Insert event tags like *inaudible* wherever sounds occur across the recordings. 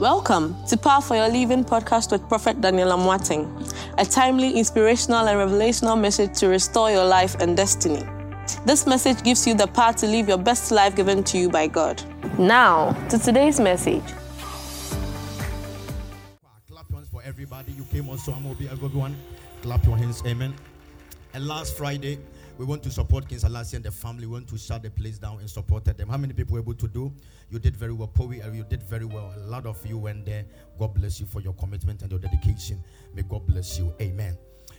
Welcome to Power for Your Living podcast with Prophet Daniel Amoateng, a timely, inspirational, and revelational message to restore your life and destiny. This message gives you the power to live your best life given to you by God. Now, to today's message. Clap hands for everybody. You came also. I'm going to be everyone. Clap your hands. Amen. And last Friday, we want to support King Selassie and the family. We want to shut the place down and supported them. How many people were able to do? You did very well. Powie, uh, you did very well. A lot of you went there. God bless you for your commitment and your dedication. May God bless you. Amen.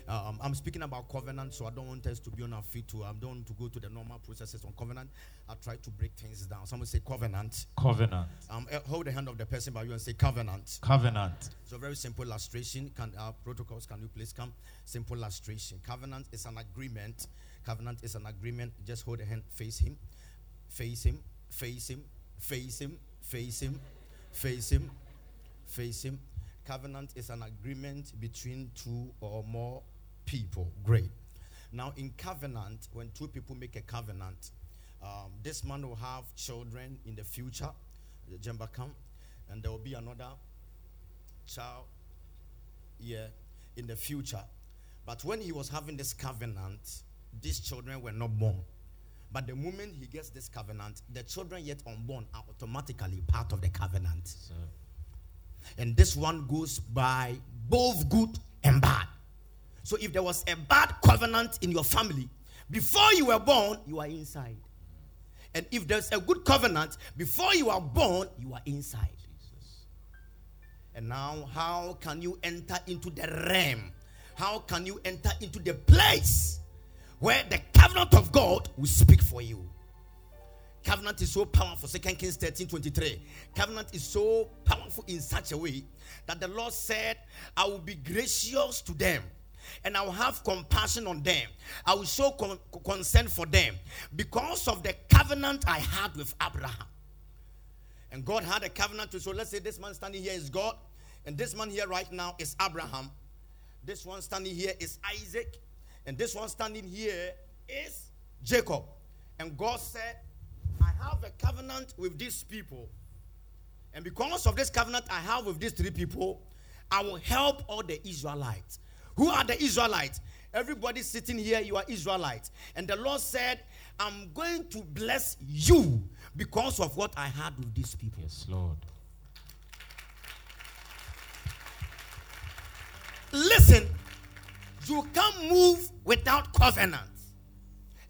Um, I'm speaking about covenant, so I don't want us to be on our feet. To I don't want to go to the normal processes on covenant. I try to break things down. Someone say covenant. Covenant. Um, eh, hold the hand of the person by you and say covenant. Covenant. So very simple illustration. Can our protocols? Can you please come? Simple illustration. Covenant is an agreement. Covenant is an agreement. Just hold a hand. Face him. Face him. Face him. Face him. Face him. Face him. Face him. Covenant is an agreement between two or more people. Great. Now, in covenant, when two people make a covenant, um, this man will have children in the future, the Jemba come, and there will be another child yeah, in the future. But when he was having this covenant, these children were not born. But the moment he gets this covenant, the children yet unborn are automatically part of the covenant. Sir. And this one goes by both good and bad. So if there was a bad covenant in your family, before you were born, you are inside. And if there's a good covenant, before you are born, you are inside. Jesus. And now, how can you enter into the realm? How can you enter into the place where the covenant of God will speak for you? Covenant is so powerful. Second Kings 13 23. Covenant is so powerful in such a way that the Lord said, I will be gracious to them and I will have compassion on them. I will show con- concern for them because of the covenant I had with Abraham. And God had a covenant with, so let's say this man standing here is God, and this man here right now is Abraham. This one standing here is Isaac, and this one standing here is Jacob. And God said, I have a covenant with these people. And because of this covenant I have with these three people, I will help all the Israelites. Who are the Israelites? Everybody sitting here, you are Israelites. And the Lord said, I'm going to bless you because of what I had with these people. Yes, Lord. Listen, you can't move without covenant.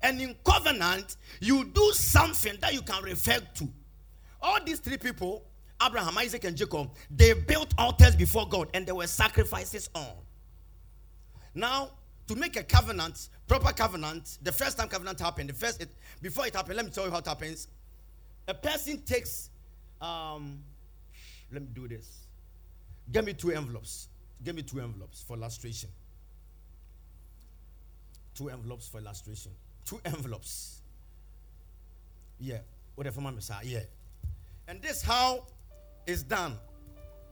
And in covenant, you do something that you can refer to. All these three people, Abraham, Isaac, and Jacob, they built altars before God and there were sacrifices on. Now, to make a covenant, proper covenant, the first time covenant happened, the first, it, before it happened, let me tell you how it happens. A person takes, um, let me do this. Give me two envelopes. Give me two envelopes for illustration. Two envelopes for illustration. Two *laughs* envelopes. Yeah. Whatever my messiah. Yeah. And this how is done.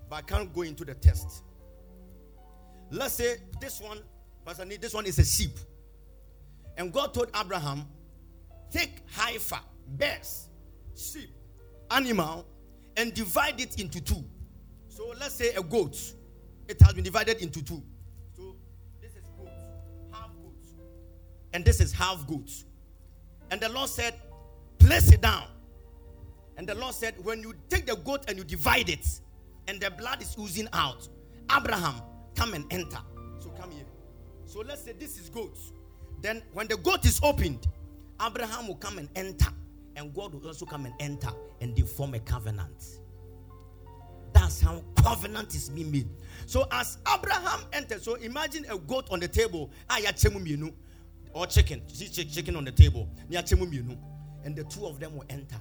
But I can't go into the test. Let's say this one, Pastor Need, this one is a sheep. And God told Abraham, take heifer, bears, sheep, animal, and divide it into two. So let's say a goat. It has been divided into two. And this is half goat. And the Lord said, place it down. And the Lord said, when you take the goat and you divide it, and the blood is oozing out, Abraham, come and enter. So come here. So let's say this is goat. Then when the goat is opened, Abraham will come and enter. And God will also come and enter. And they form a covenant. That's how covenant is being made. So as Abraham entered, so imagine a goat on the table. Ah, Or chicken. See chicken on the table. And the two of them will enter.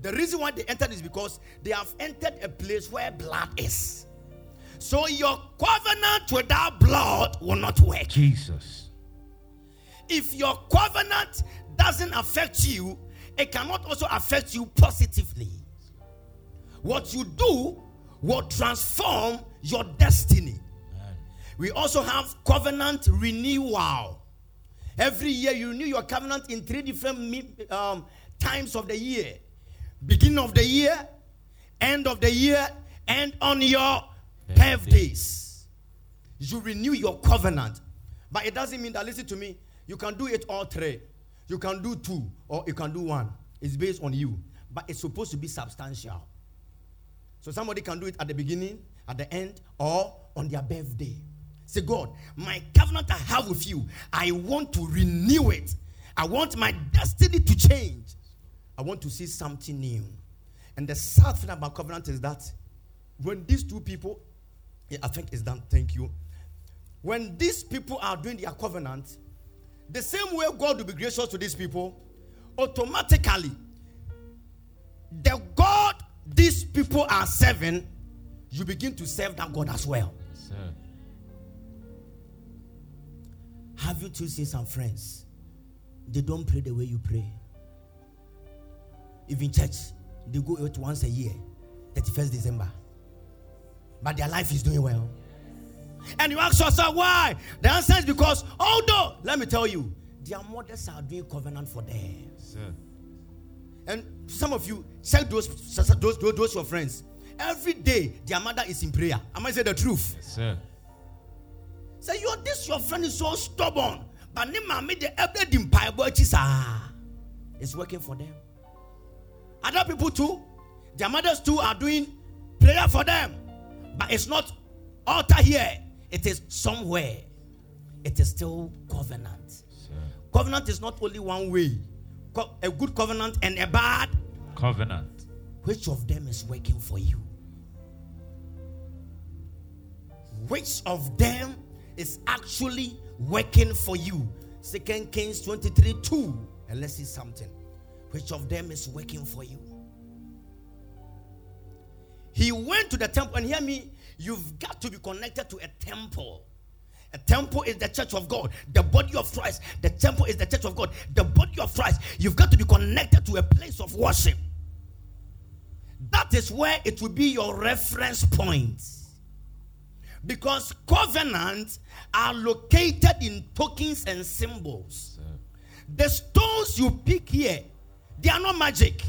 The reason why they entered is because they have entered a place where blood is. So your covenant without blood will not work. Jesus. If your covenant doesn't affect you, it cannot also affect you positively. What you do will transform your destiny. We also have covenant renewal. Every year you renew your covenant in three different um, times of the year beginning of the year, end of the year, and on your birthdays. You renew your covenant. But it doesn't mean that, listen to me, you can do it all three. You can do two or you can do one. It's based on you. But it's supposed to be substantial. So somebody can do it at the beginning, at the end, or on their birthday. Say, God, my covenant I have with you, I want to renew it. I want my destiny to change. I want to see something new. And the sad thing about covenant is that when these two people, yeah, I think it's done, thank you. When these people are doing their covenant, the same way God will be gracious to these people, automatically, the God these people are serving, you begin to serve that God as well. Yes, Have you two seen some friends? They don't pray the way you pray. Even church, they go out once a year, 31st December. But their life is doing well. And you ask yourself why? The answer is because, although, let me tell you, their mothers are doing covenant for them. Yes, and some of you, check those, those, those, those your friends. Every day, their mother is in prayer. Am I saying the truth? Yes, sir. Say, you this your friend is so stubborn. But the It's working for them. Other people too, their mothers too are doing prayer for them. But it's not altar here. It is somewhere. It is still covenant. Sir. Covenant is not only one way a good covenant and a bad covenant. Which of them is working for you? Which of them is actually working for you? Second Kings 23 2. And let's see something. Which of them is working for you? He went to the temple, and hear me, you've got to be connected to a temple. A temple is the church of God, the body of Christ. The temple is the church of God, the body of Christ. You've got to be connected to a place of worship. That is where it will be your reference point. Because covenants are located in tokens and symbols. The stones you pick here, they are not magic.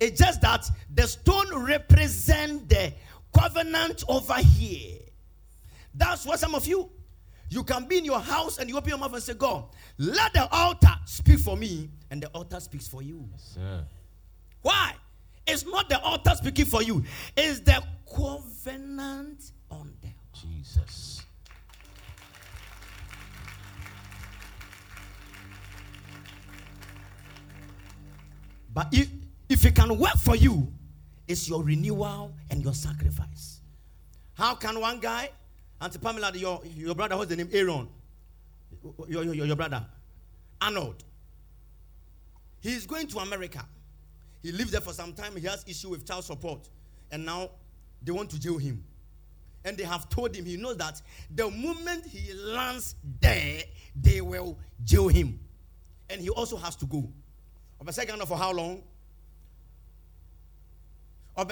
It's just that the stone represent the covenant over here. That's what some of you you can be in your house and you open your mouth and say, God, let the altar speak for me, and the altar speaks for you. Yes, Why? It's not the altar speaking for you, it's the covenant Jesus. But if, if it can work for you, it's your renewal and your sacrifice. How can one guy Auntie Pamela, your, your brother, what's the name? Aaron. Your, your, your brother. Arnold. He's going to America. He lives there for some time. He has issue with child support. And now they want to jail him. And they have told him, he knows that the moment he lands there, they will jail him. And he also has to go. second for how long?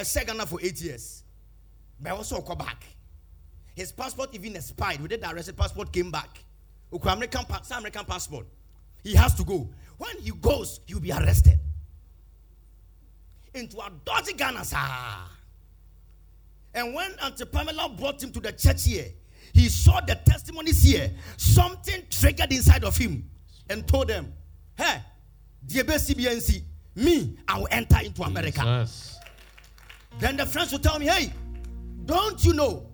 second for eight years. But also come back. His passport even expired. Did the arrested passport came back. American, American passport. He has to go. When he goes, he'll be arrested. Into a dirty Ghana, sir. And when Auntie Pamela brought him to the church here, he saw the testimonies here. Something triggered inside of him and told them, Hey, DBCBNC, me, I will enter into America. Jesus. Then the friends will tell me, Hey, don't you know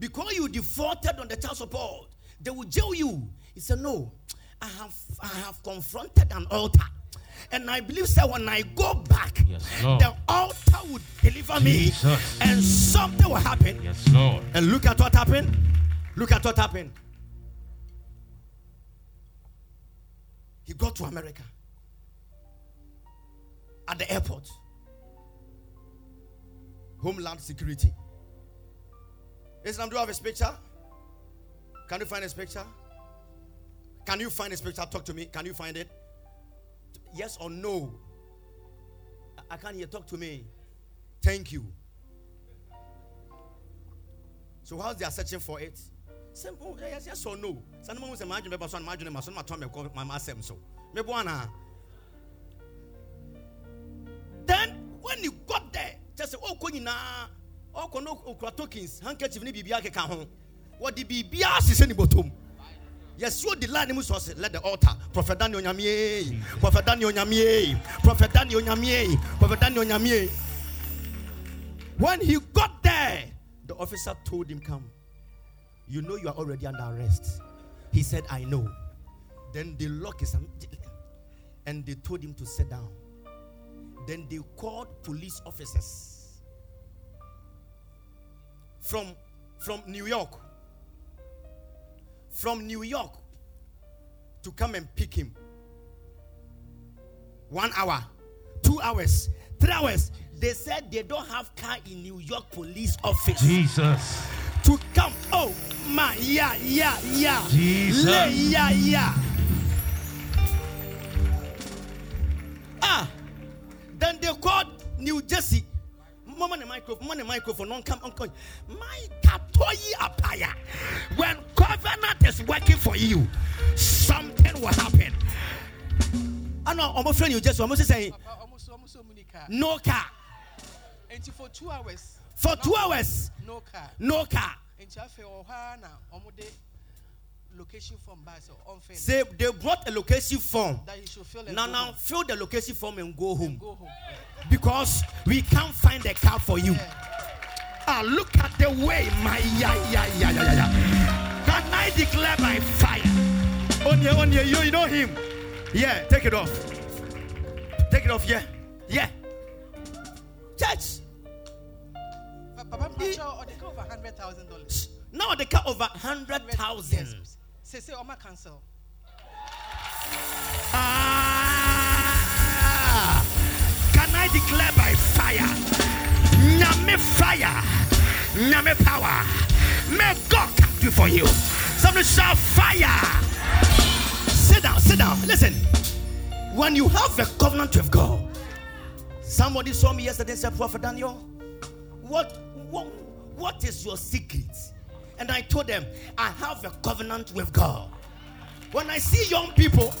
because you defaulted on the child support, they will jail you. He said, No, I have I have confronted an altar. And I believe that when I go back, yes, the altar would deliver Jesus. me and something will happen. Yes, Lord. And look at what happened. Look at what happened. He got to America at the airport. Homeland Security Islam, do you have his picture? Can you find his picture? Can you find his picture? Talk to me. Can you find it? Yes or no? I can't hear. Talk to me. Thank you. So while they are searching for it, simple oh, yes, yes or no. Some of them imagine maybe some imagine my son my tongue my my so. Maybe one. Then when you got there, just say, oh, ɔkɔ oh, no okura tokens handkerchief ne biribiara keka ho wɔde biribiara hyehyɛ ne bɔtɔm yɛsi odi line mu ɔsɛ let the altar. Prophet daniel onyamie prophet daniel onyamie prophet daniel onyamie prophet daniel onyamie when he got there the officer told him come. You know you are already under arrest. He said i know. Then they lock his and they told him to sit down. Then they called police officers from from new york from New York to come and pick him. One hour, two hours, three hours. They said they don't have car in New York police office Jesus. to come. Oh my, yeah, yeah, yeah. Jesus. Le- yeah, yeah. Ah, then they called New Jersey. Mama microphone, mama microphone, non come, uncle. My katoyi apaya. When covenant is working for you, something will happen. I know, I'm afraid you just almost saying Papa, almost almost so many no car And for two hours. for no- two hours, No car. no car. And Chafe or Hana, Omude location from Bass or unfair. Say they brought a location form. that he should fill Now, now fill the location form and go home Go home. because we can't find a car for you. Yeah. Ah, look at the way, my yeah, yeah, yeah, yeah, yeah. Can I declare by fire? On your, on your, you, you know him. Yeah, take it off. Take it off, yeah, yeah. Church, Pa- Papa, I'm sure or they go over hundred thousand dollars. now they cut over hundred thousand. Say, say, Oma cancel. Ah, can I declare by fire? Nyame fire, Nyame power. May God come through for you. Somebody shout fire. Sit down, sit down. Listen, when you have a covenant with God, somebody saw me yesterday and said, Prophet Daniel, what, what, what is your secret? And I told them, I have a covenant with God. When I see young people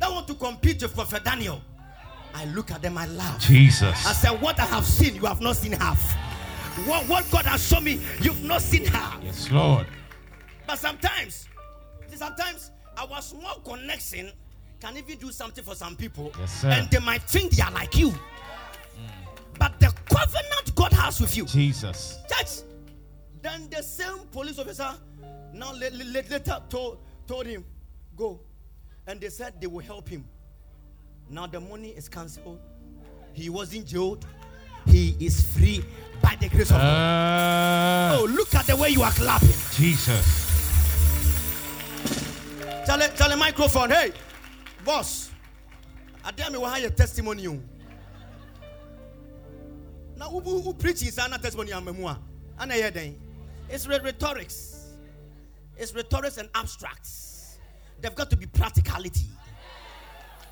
that want to compete with Prophet Daniel, I look at them, I laugh. Jesus. I said, What I have seen, you have not seen half. What, what God has shown me, you've not seen half. Yes, Lord. But sometimes, sometimes our small connection can even do something for some people. Yes, sir. And they might think they are like you. Mm. But the covenant God has with you, Jesus. church, then the same police officer now la- la- la- later told, told him, Go. And they said they will help him. Now the money is cancelled. He wasn't jailed. He is free by the grace of God. Uh, Oh, look at the way you are clapping. Jesus. Tell the, tell Charlie, microphone. Hey, boss. I dare me why your testimony. Now, who, who, who preaching is not testimony and memoir? And I hear them. It's rhetorics. It's rhetorics and abstracts. They've got to be practicality.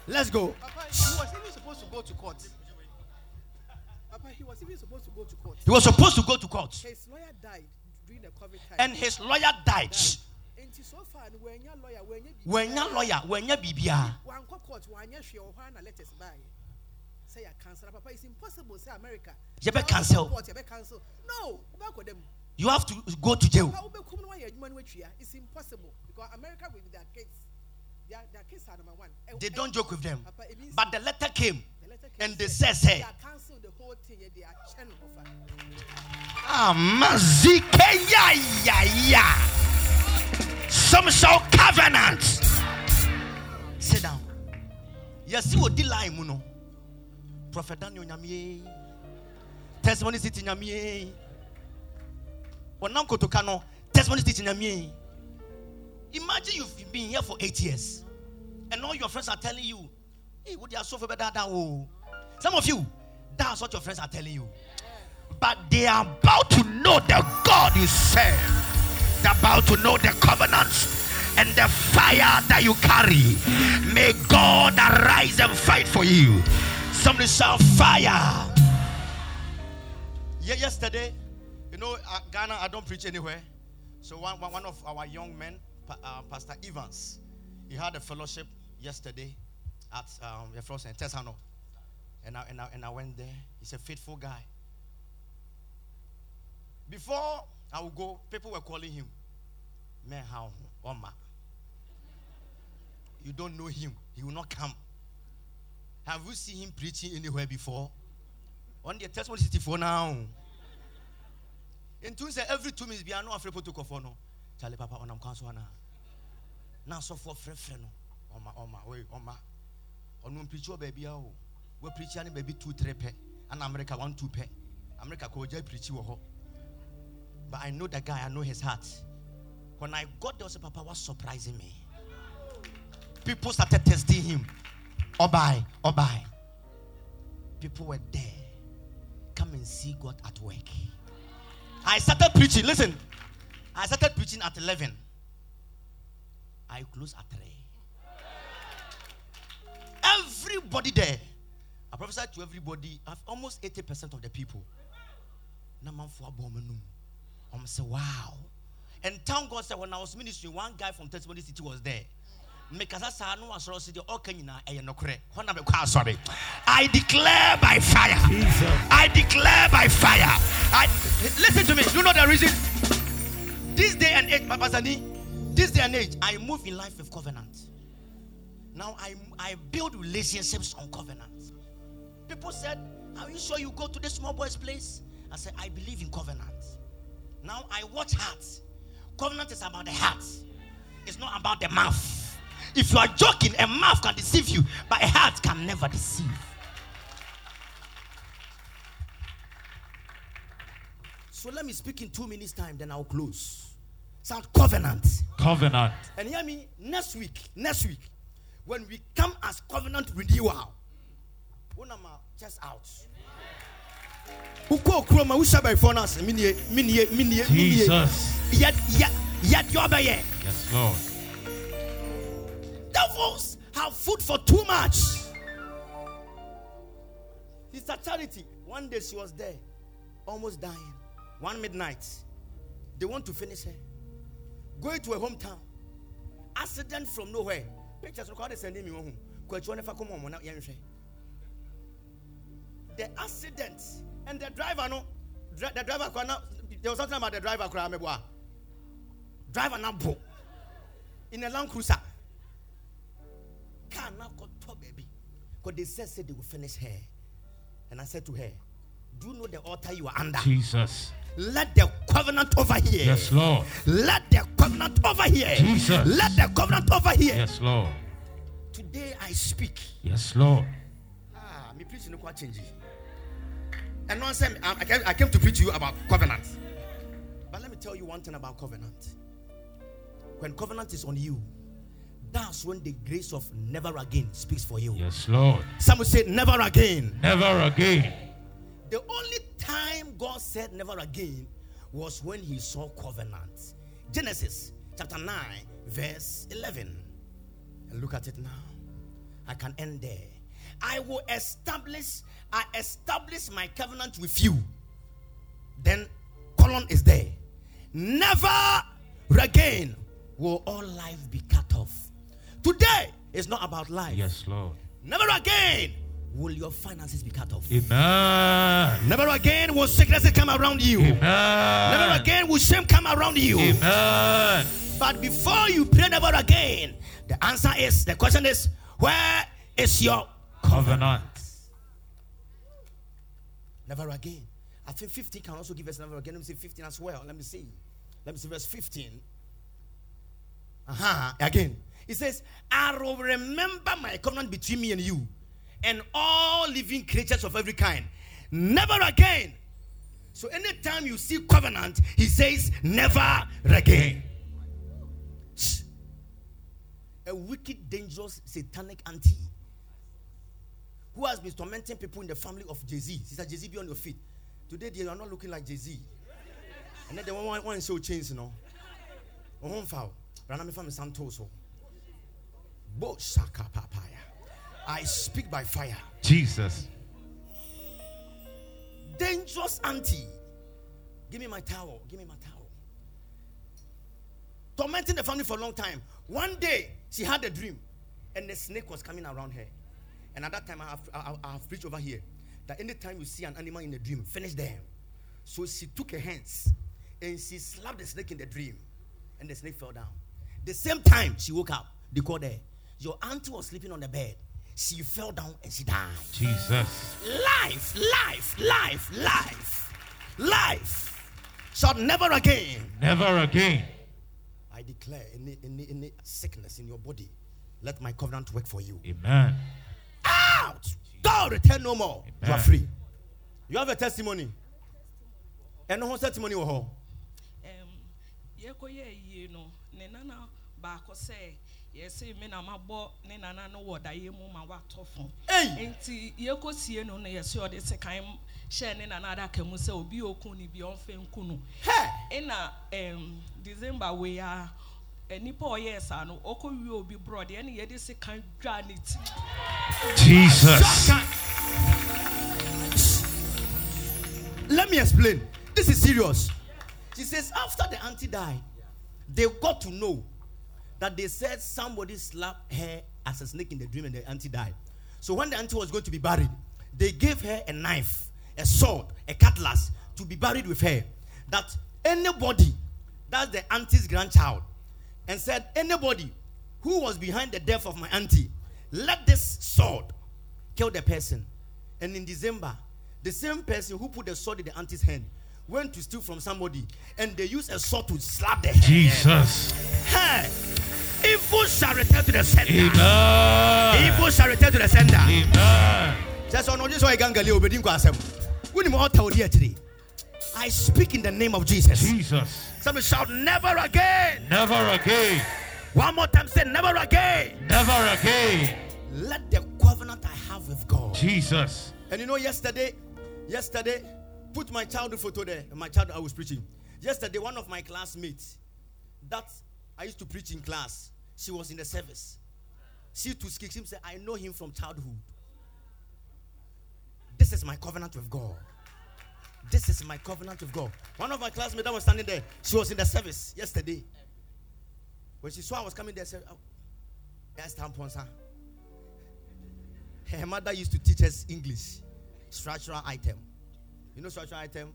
Let's go. Papa, he was even supposed to go to court. Papa, he was even supposed to go to court. He was supposed to go to court, His lawyer died during the COVID time. and his lawyer died. So far, when your lawyer, when you When your lawyer, when your BBA, one court, year, she or one letters by. Say I cancel. Papa, it's impossible. Say America. You better cancel. Court, you better cancel. No, back with them. You have to go to jail. How come no one human which here? It's impossible because America with their kids, their, their kids are number one. They don't joke with them. Papa, it means But the letter came, the letter came and they said say, they are cancel the whole thing. They are channel offer. Amazike ya ya ya. Some show covenant. Sit down. Yes, you di line mu no. Prophet Daniel nyamie. Testimony city nyamie. Wonam kotoka no. Testimony city nyamie. Imagine you've been here for eight years, and all your friends are telling you, "Hey, what are so better that oh." Some of you, that's what your friends are telling you but they are about to know the God you serve. They're about to know the covenants and the fire that you carry. May God arise and fight for you. Somebody shout fire. Yeah, yesterday, you know, uh, Ghana, I don't preach anywhere. So one, one, one of our young men, uh, Pastor Evans, he had a fellowship yesterday at um, first in Tesano. And I, and, I, and I went there. He's a faithful guy. Before I would go, people were calling him. Man, how? Oma. You don't know him. He will not come. Have you seen him preaching anywhere before? On the testimony 64 now. In say every two minutes, afraid to go for no. Charlie Papa on am council na. Now so for free free no. Oma oma wait oma. Preach your baby oh. We preach any baby two three pe. And America one two pe. America ko jai preach wo But I know the guy, I know his heart. When I got there, Papa was surprising me. People started testing him. Oh, Obai, Obai. Oh, People were there. Come and see God at work. I started preaching. Listen, I started preaching at 11. I closed at 3. Everybody there. I prophesied to everybody, almost 80% of the people. I'm say, wow. And thank God said when I was ministering, one guy from Testimony City was there. I declare by fire. I declare by fire. I listen to me. You know the reason. This day and age, Papa Zani, this day and age, I move in life with covenant. Now I I build relationships on covenant. People said, Are you sure you go to the small boy's place? I said, I believe in covenant. Now I watch hearts. Covenant is about the heart, it's not about the mouth. If you are joking, a mouth can deceive you, but a heart can never deceive. So let me speak in two minutes' time, then I'll close. Sound covenant. Covenant. And hear me next week. Next week, when we come as covenant renewal, when I'm just out. Uko kroma usha by fonas minie minie minie Jesus. Yet yet yet you are. Yes, Lord. Devils have food for too much. Sister Charity, one day she was there, almost dying. One midnight, they want to finish her. Going to her hometown. Accident from nowhere. Pictures recorded sending me home. The accident and the driver no, the driver there was something about the driver Driver now in a Land Cruiser car now got top baby. Because they said, said they will finish her. And I said to her, Do you know the altar you are under? Jesus. Let the covenant over here. Yes, Lord. Let the covenant over here. Jesus. Let the covenant over here. Yes, Lord. Today I speak. Yes, Lord. Ah, me preaching no change. And no one I came, I came to preach to you about covenant. But let me tell you one thing about covenant. When covenant is on you, that's when the grace of never again speaks for you. Yes, Lord. Some will say never again. Never again. The only time God said never again was when he saw covenant. Genesis chapter 9, verse 11. And look at it now. I can end there. I will establish, I establish my covenant with you. Then colon is there. Never again will all life be cut off. Today is not about life. Yes, Lord. Never again will your finances be cut off. Amen. Never again will sickness come around you. Amen. Never again will shame come around you. Amen. But before you pray never again, the answer is the question is where is your covenant? Never again. I think 15 can also give us never again. Let me see 15 as well. Let me see. Let me see verse 15. Uh-huh. Again. He says, I will remember my covenant between me and you and all living creatures of every kind. Never again. So anytime you see covenant, he says, never again. A wicked, dangerous, satanic auntie who has been tormenting people in the family of Jay Z. Sister Jay Z, be on your feet. Today, they are not looking like Jay Z. And then they want one show change, you know. Oh, I'm foul. Ranami family Santoso. I speak by fire. Jesus. Dangerous auntie. Give me my towel. Give me my towel. Tormenting the family for a long time. One day, she had a dream, and the snake was coming around her. And at that time, I have, I have preached over here that anytime you see an animal in a dream, finish them. So she took her hands and she slapped the snake in the dream, and the snake fell down. The same time she woke up, they called her. Your auntie was sleeping on the bed. She fell down and she died. Jesus. Life, life, life, life, life. Shall never again. Never again. I declare any, any, any sickness in your body, let my covenant work for you. Amen. Out! Go, return no more. You are free. You have a testimony. And no testimony will hold. Em, yɛkɔyɛ yie no ne nana baako sɛ yɛsɛ me na mabɔ ne nana no wɔ daeɛ mu ma watɔ fo Hey! nti yɛkɔsie no no yɛsɛ ɔde sekan hyɛ ne nana adaka mu sɛ obi a ɔku no bi ɔmfɛ nku no Hey! ɛna em, december wei a eh, nipa a ɔyɛɛ saa no ɔkɔwie obi borɔdeɛ ɛne yɛde sekan dwa ne ti Jesus. Let me explain. This is serious. She says, after the auntie died, they got to know that they said somebody slapped her as a snake in the dream and the auntie died. So when the auntie was going to be buried, they gave her a knife, a sword, a cutlass to be buried with her. That anybody, that's the auntie's grandchild, and said, anybody who was behind the death of my auntie, let this sword kill the person. And in December, the same person who put the sword in the auntie's hand went to steal from somebody, and they used a sword to slap the head. Jesus. Hey, evil shall return to the sender. Amen. Evil shall return to the sender. Amen. Just on this way, Gangali, obedient kwasem. When you altar here today, I speak in the name of Jesus. Jesus. Somebody shout, never again. Never again. One more time, say, never again. Never again. Let the covenant I have with God. Jesus. And you know, yesterday, yesterday, put my child photo there. My child I was preaching. Yesterday, one of my classmates that I used to preach in class, she was in the service. She to him say, I know him from childhood. This is my covenant with God. This is my covenant with God. One of my classmates that was standing there, she was in the service yesterday. When she saw I was coming there, she said, oh, yes, tampons, her mother used to teach us English, structural item. You know structural item?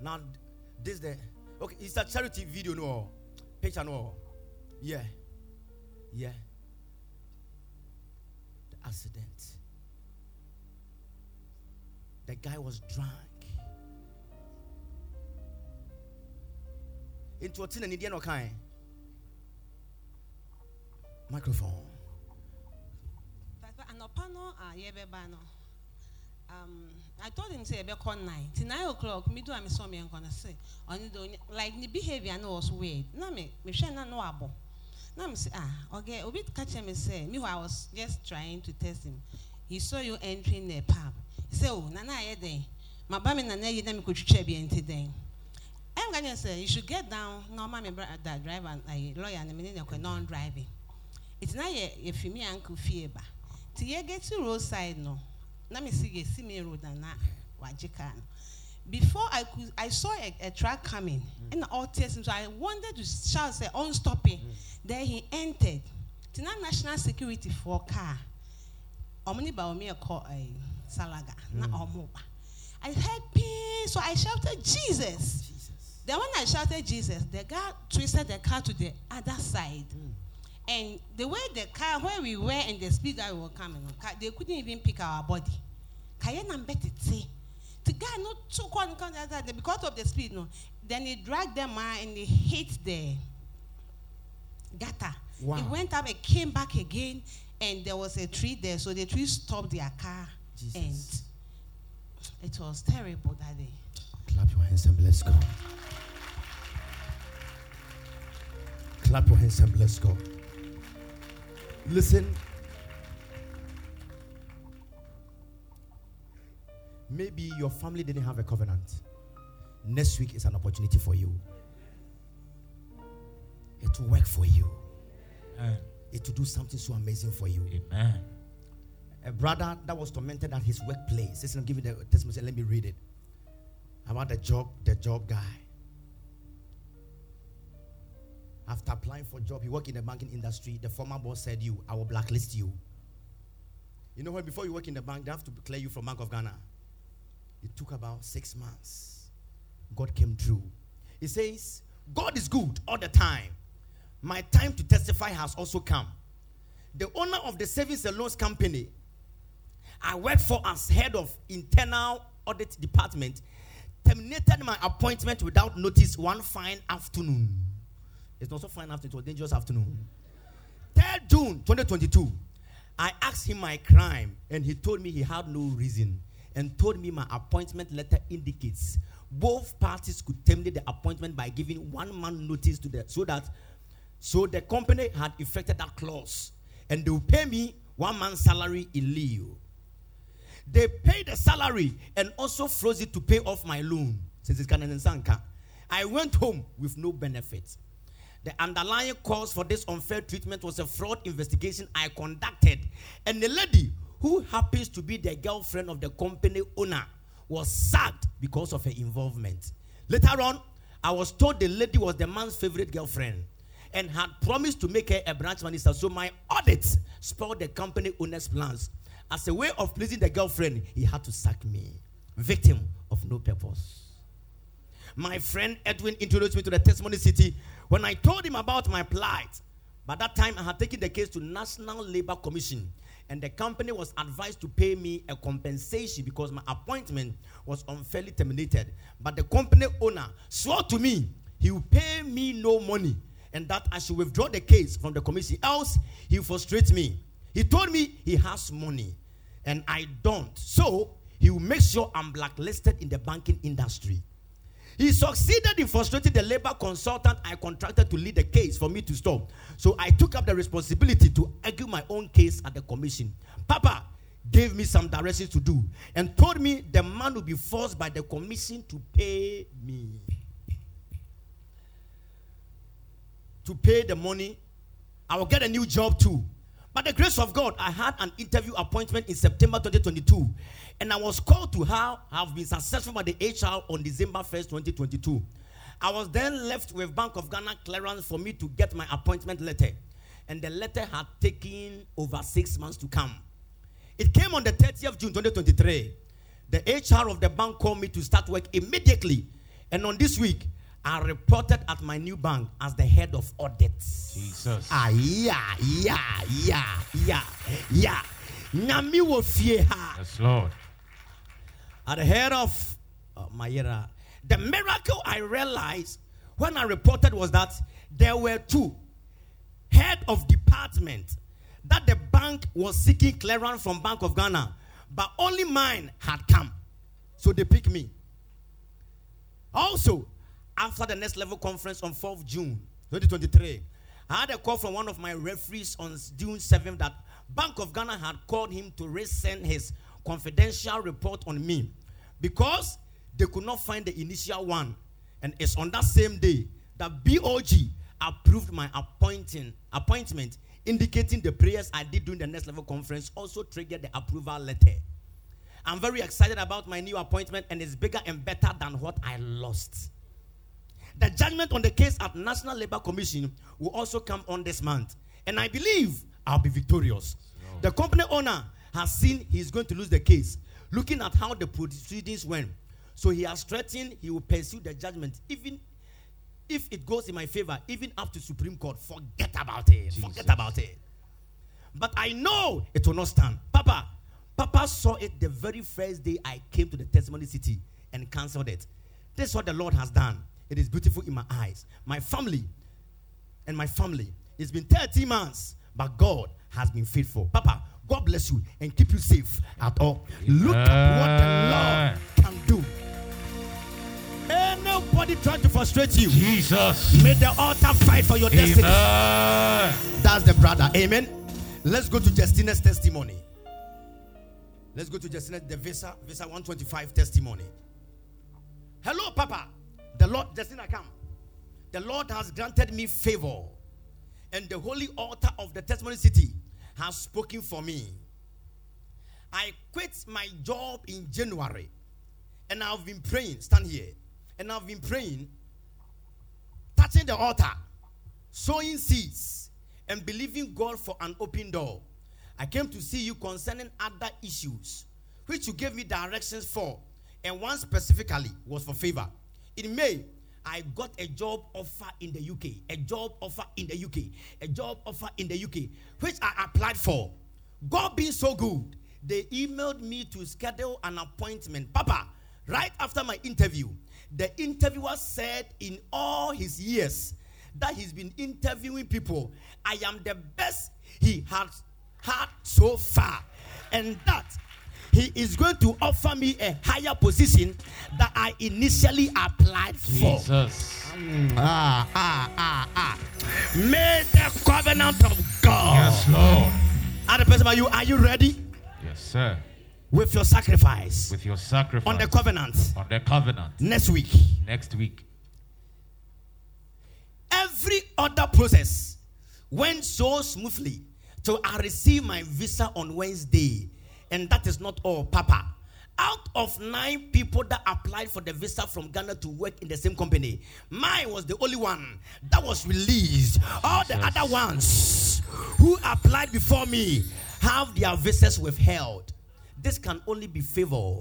Now this the okay. It's a charity video no picture no. Yeah, yeah. The accident. The guy was drunk. Into a tin and Indian kind. Microphone. Um, I told him say ɛbɛkɔ nine. Till nine o'clock me do a me saw me nkɔ no say de onye- like the behaviour no was weird. Na me mehwɛ na no abɔ na me say ah okay. Obi ka kyerɛ me say me who I was just trying to test him. He saw you entering the pub. He say oh nana ayɛ den maba me nana yi na me kotwitwa bi nti ka kyerɛ sɛ you should get down. Na me brother driver ayi lawyer no me ne ne kɔ non driving nti na yɛ yɛfi mi uncle fie ba nti yɛget to road side no na me si yɛsi me road na na car. No before i could i saw a, a truck coming. And all tears so i wanted to shout say on stopping mm. then he entered. Nti na national security for car. Ne ba ɔmo yɛ kɔ salaga na mm. ɔmo ba. I heard pii so i shouted jesus. Jesus. Then when I shouted Jesus, the guy twisted the car to the other side. Mm. And the way the car, where we were and the speed that we were coming, they couldn't even pick our body. Kaya nambete te. The guy not took one come the other side because of the speed, no. Then he dragged them out and he hit the gutter. Wow. It went up and came back again, and there was a tree there, so the tree stopped their car. Jesus. And it was terrible that day. Clap your hands and bless God. Clap your hands and bless God. Listen. Maybe your family didn't have a covenant. Next week is an opportunity for you. It will work for you. Amen. It will do something so amazing for you. Amen. a brother that was tormented at his workplace. Listen, give me the testimony. Let me read it. About the job, the job guy. After applying for a job, he worked in the banking industry. The former boss said, "You, I will blacklist you." You know what? Before you work in the bank, they have to clear you from Bank of Ghana. It took about six months. God came through. He says, God is good all the time. My time to testify has also come. The owner of the savings and loans company I work for as head of internal audit department terminated my appointment without notice one fine afternoon. It's not so fine afternoon, it was dangerous afternoon. 3rd June 2022, I asked him my crime and he told me he had no reason and told me my appointment letter indicates both parties could terminate the appointment by giving one month notice to the so that so the company had effected that clause and they will pay me one month's salary in lieu. They paid the salary and also froze it to pay off my loan since it's Canadian Sanka. I went home with no benefit. The underlying cause for this unfair treatment was a fraud investigation I conducted, and the lady who happens to be the girlfriend of the company owner was sacked because of her involvement. Later on, I was told the lady was the man's favorite girlfriend and had promised to make her a branch minister. So my audit spoiled the company owner's plans. As a way of pleasing the girlfriend, he had to sack me. Victim of no purpose. My friend Edwin introduced me to the testimony city when I told him about my plight. By that time, I had taken the case to National Labor Commission, and the company was advised to pay me a compensation because my appointment was unfairly terminated. But the company owner swore to me he will pay me no money and that I should withdraw the case from the commission, else he will frustrate me. He told me he has money and I don't. So he will make sure I'm blacklisted in the banking industry. He succeeded in frustrating the labor consultant I contracted to lead the case for me to stop. So I took up the responsibility to argue my own case at the commission. Papa gave me some directions to do and told me the man will be forced by the commission to pay me. To pay the money, I will get a new job too. By the grace of God, I had an interview appointment in September 2022, and I was called to have, have been successful by the HR on December 1st, 2022. I was then left with Bank of Ghana clearance for me to get my appointment letter, and the letter had taken over six months to come. It came on the 30th of June 2023. The HR of the bank called me to start work immediately, and on this week, I reported at my new bank as the head of audits. Jesus. Ah, yeah, yeah, yeah, yeah, yeah. Nyami wo fie. Yes, Lord. At the head of uh, Mayera. The miracle I realized when I reported was that there were two head of department that the bank was seeking clearance from Bank of Ghana, but only mine had come. So they picked me. Also, after the next level conference on 4th June 2023, I had a call from one of my referees on June 7th that Bank of Ghana had called him to resend his confidential report on me because they could not find the initial one. And it's on that same day that BOG approved my appointing appointment, indicating the prayers I did during the next level conference also triggered the approval letter. I'm very excited about my new appointment, and it's bigger and better than what I lost. The judgment on the case at National Labor Commission will also come on this month. And I believe I'll be victorious. The company owner has seen he's going to lose the case, looking at how the proceedings went. So he has threatened he will pursue the judgment, even if it goes in my favor, even up to Supreme Court. Forget about it. Forget about it. But I know it will not stand. Papa, Papa saw it the very first day I came to the testimony city and cancelled it. This is what the Lord has done. It is beautiful in my eyes. My family and my family. It's been 30 months, but God has been faithful. Papa, God bless you and keep you safe at all. Look at what the Lord can do. Ain't nobody trying to frustrate you. Jesus. May the altar fight for your destiny. That's the brother. Amen. Let's go to Justina's testimony. Let's go to Justina, the Visa, Visa 125 testimony. Hello, Papa. The Lord, Justina, come. The Lord has granted me favor, and the holy altar of the testimony city has spoken for me. I quit my job in January, and I've been praying. Stand here, and I've been praying, touching the altar, sowing seeds, and believing God for an open door. I came to see you concerning other issues, which you gave me directions for, and one specifically was for favor. In May, I got a job offer in the UK, a job offer in the UK, a job offer in the UK, which I applied for. God being so good, they emailed me to schedule an appointment. Papa, right after my interview, the interviewer said in all his years that he's been interviewing people, I am the best he has had so far. And that he is going to offer me a higher position that I initially applied for. Jesus. Ah, ah, ah, ah. May the covenant of God. Yes, Lord. Other person, are you are you ready Yes, sir. with your sacrifice With your sacrifice on the covenant on the covenant next week? next week. Every other process went so smoothly till I received my visa on Wednesday, and that is not all, Papa. Out of nine people that applied for the visa from Ghana to work in the same company, mine was the only one that was released. All the other ones who applied before me have their visas withheld. This can only be favor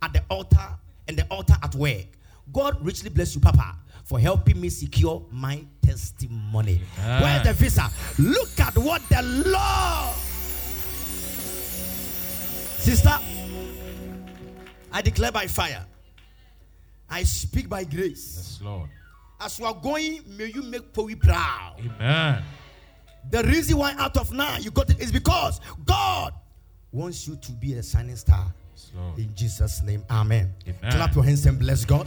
at the altar and the altar at work. God richly bless you, Papa, for helping me secure my testimony. Amen. Where's the visa? Look at what the Lord. Sister, I declare by fire. I speak by grace. Yes, Lord. As you are going, may you make Poe proud. Amen. The reason why out of nine you got it is because God wants you to be a shining star. Yes, Lord. In Jesus' name, amen. Amen. Clap your hands and bless God.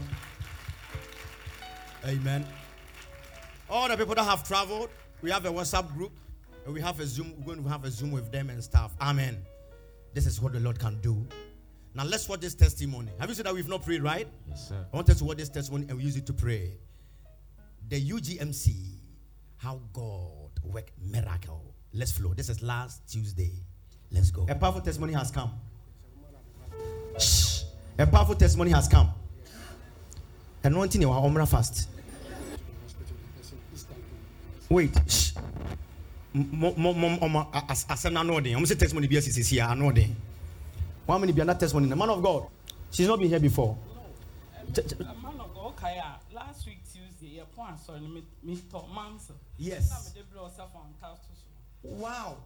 Amen. All the people that have traveled, we have a WhatsApp group and we have a Zoom. We're going to have a Zoom with them and stuff. Amen. This is what the Lord can do. Now let's watch this testimony. Have you seen that we've not prayed, right? Yes, sir. I want us to watch this testimony and we use it to pray. The UGMC, how God worked miracle. Let's flow. This is last Tuesday. Let's go. A powerful testimony has come. Shh. A powerful testimony has come. Anointing your Omra fast. Wait. Shh as an anointing. I'm say testimony be as is anointing. One minute be another testimony. The man of God, she's not been here before. No, man of God, okay, last week Tuesday, your point sorry, me me talk manso. Yes. Wow.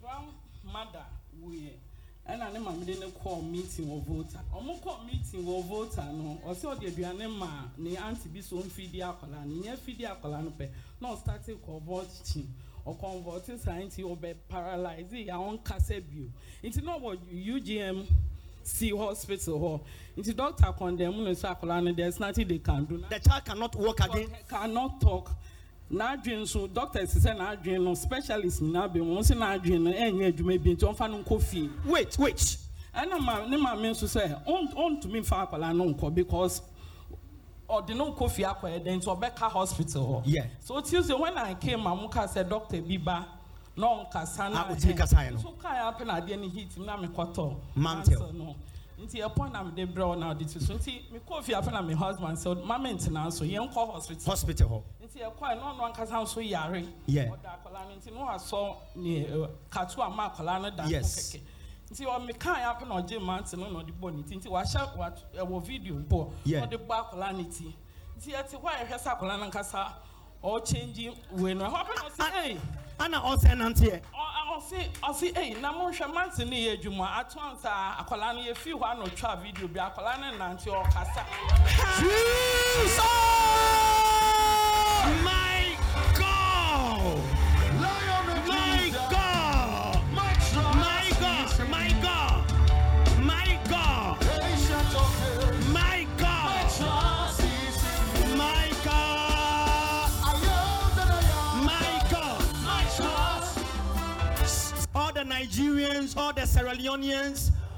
Grandmother. Ɛna ne maame de ne kɔɔ meeting wɔ volta ɔmo kɔɔ meeting wɔ volta no ɔsɛ ɔde aduane ma ne aunty bi so mfidi akɔla no nyɛ fidi akɔla no pɛ na ɔstarte kɔnvɔt ɔkɔnvɔt saa nti ɔbɛ paralyze yɛ ɔnkasa bio nti na ɔwɔ ugm c hospital hɔ nti doctor condemn no so akɔla no there's nothing they can do. The child cannot walk again. cannot talk n'adwene nso doctor sɛ n'adwene no specialist nyinaa bɛ wɔn sɛ n'adwene no ɛnyɛ adwuma bi nti wɔnfa no nkɔ fie Wait, wait. ɛna ma ne maame nso sɛ ɔn ɔntumi nfa akwadaa no nkɔ because ɔde no nkɔ fie akɔ ɛdɛ nti ɔbɛka hospital hɔ Yeah. so tuesday when i came amu ka sɛ doctor bi ba na ɔnkasa na no. so kaa yɛ apɛ na adeɛ heat na mi kɔtɔ Mantle. Nti ɛpɔn na mi de brɛ ɔna ɔde ti so nti mi kɔ fie apɛ na mi husband sɛ mama ntena so yɛn kɔ hospital Hospital hall. nti ɛkɔ ɛno ɔno ankasa nso yare Yeah. ɔda akwadaa no nti no wasɔ ne ɛ, katu ama akwadaa no da Yes. kɛkɛ nti ɔme kan yɛ apɛ na ɔgye mante no na ɔde bɔ ne ti nti wahyɛ ɛwɔ video bɔ Yeah. ɔde bɔ akwadaa ne ti nti ɛte hɔ a yɛhwɛ sɛ akwadaa no ankasa ɔɔkyɛngyi wei no ɛhɔ apɛ na ɔsi ɛy Anna also Nancy. ɔsi ɔsi ɛy na mo nhwɛ mante no yɛ adwuma ato ansa akwadaa no yɛfi hɔ ano twa video bi. Akwadaa no nante ɔkasa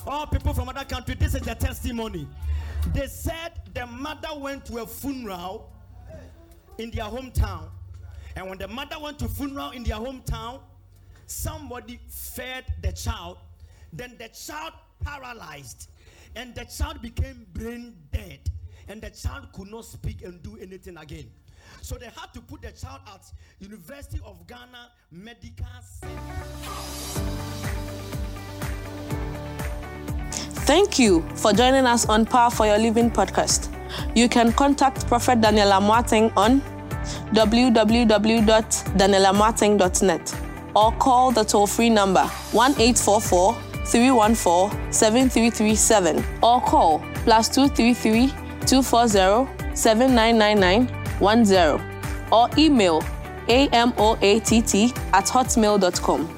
all people from other countries, this is the testimony. They said the mother went to a funeral in their hometown. And when the mother went to funeral in their hometown, somebody fed the child. Then the child paralyzed. And the child became brain dead. And the child could not speak and do anything again. So they had to put the child at University of Ghana Medical Center. Thank you for joining us on Power for Your Living podcast. You can contact Prophet Daniel Amoateng on www.danielamoateng.net or call the toll free number 1844 314 7337 or call plus 233 240 7999 or email amoatt at hotmail.com.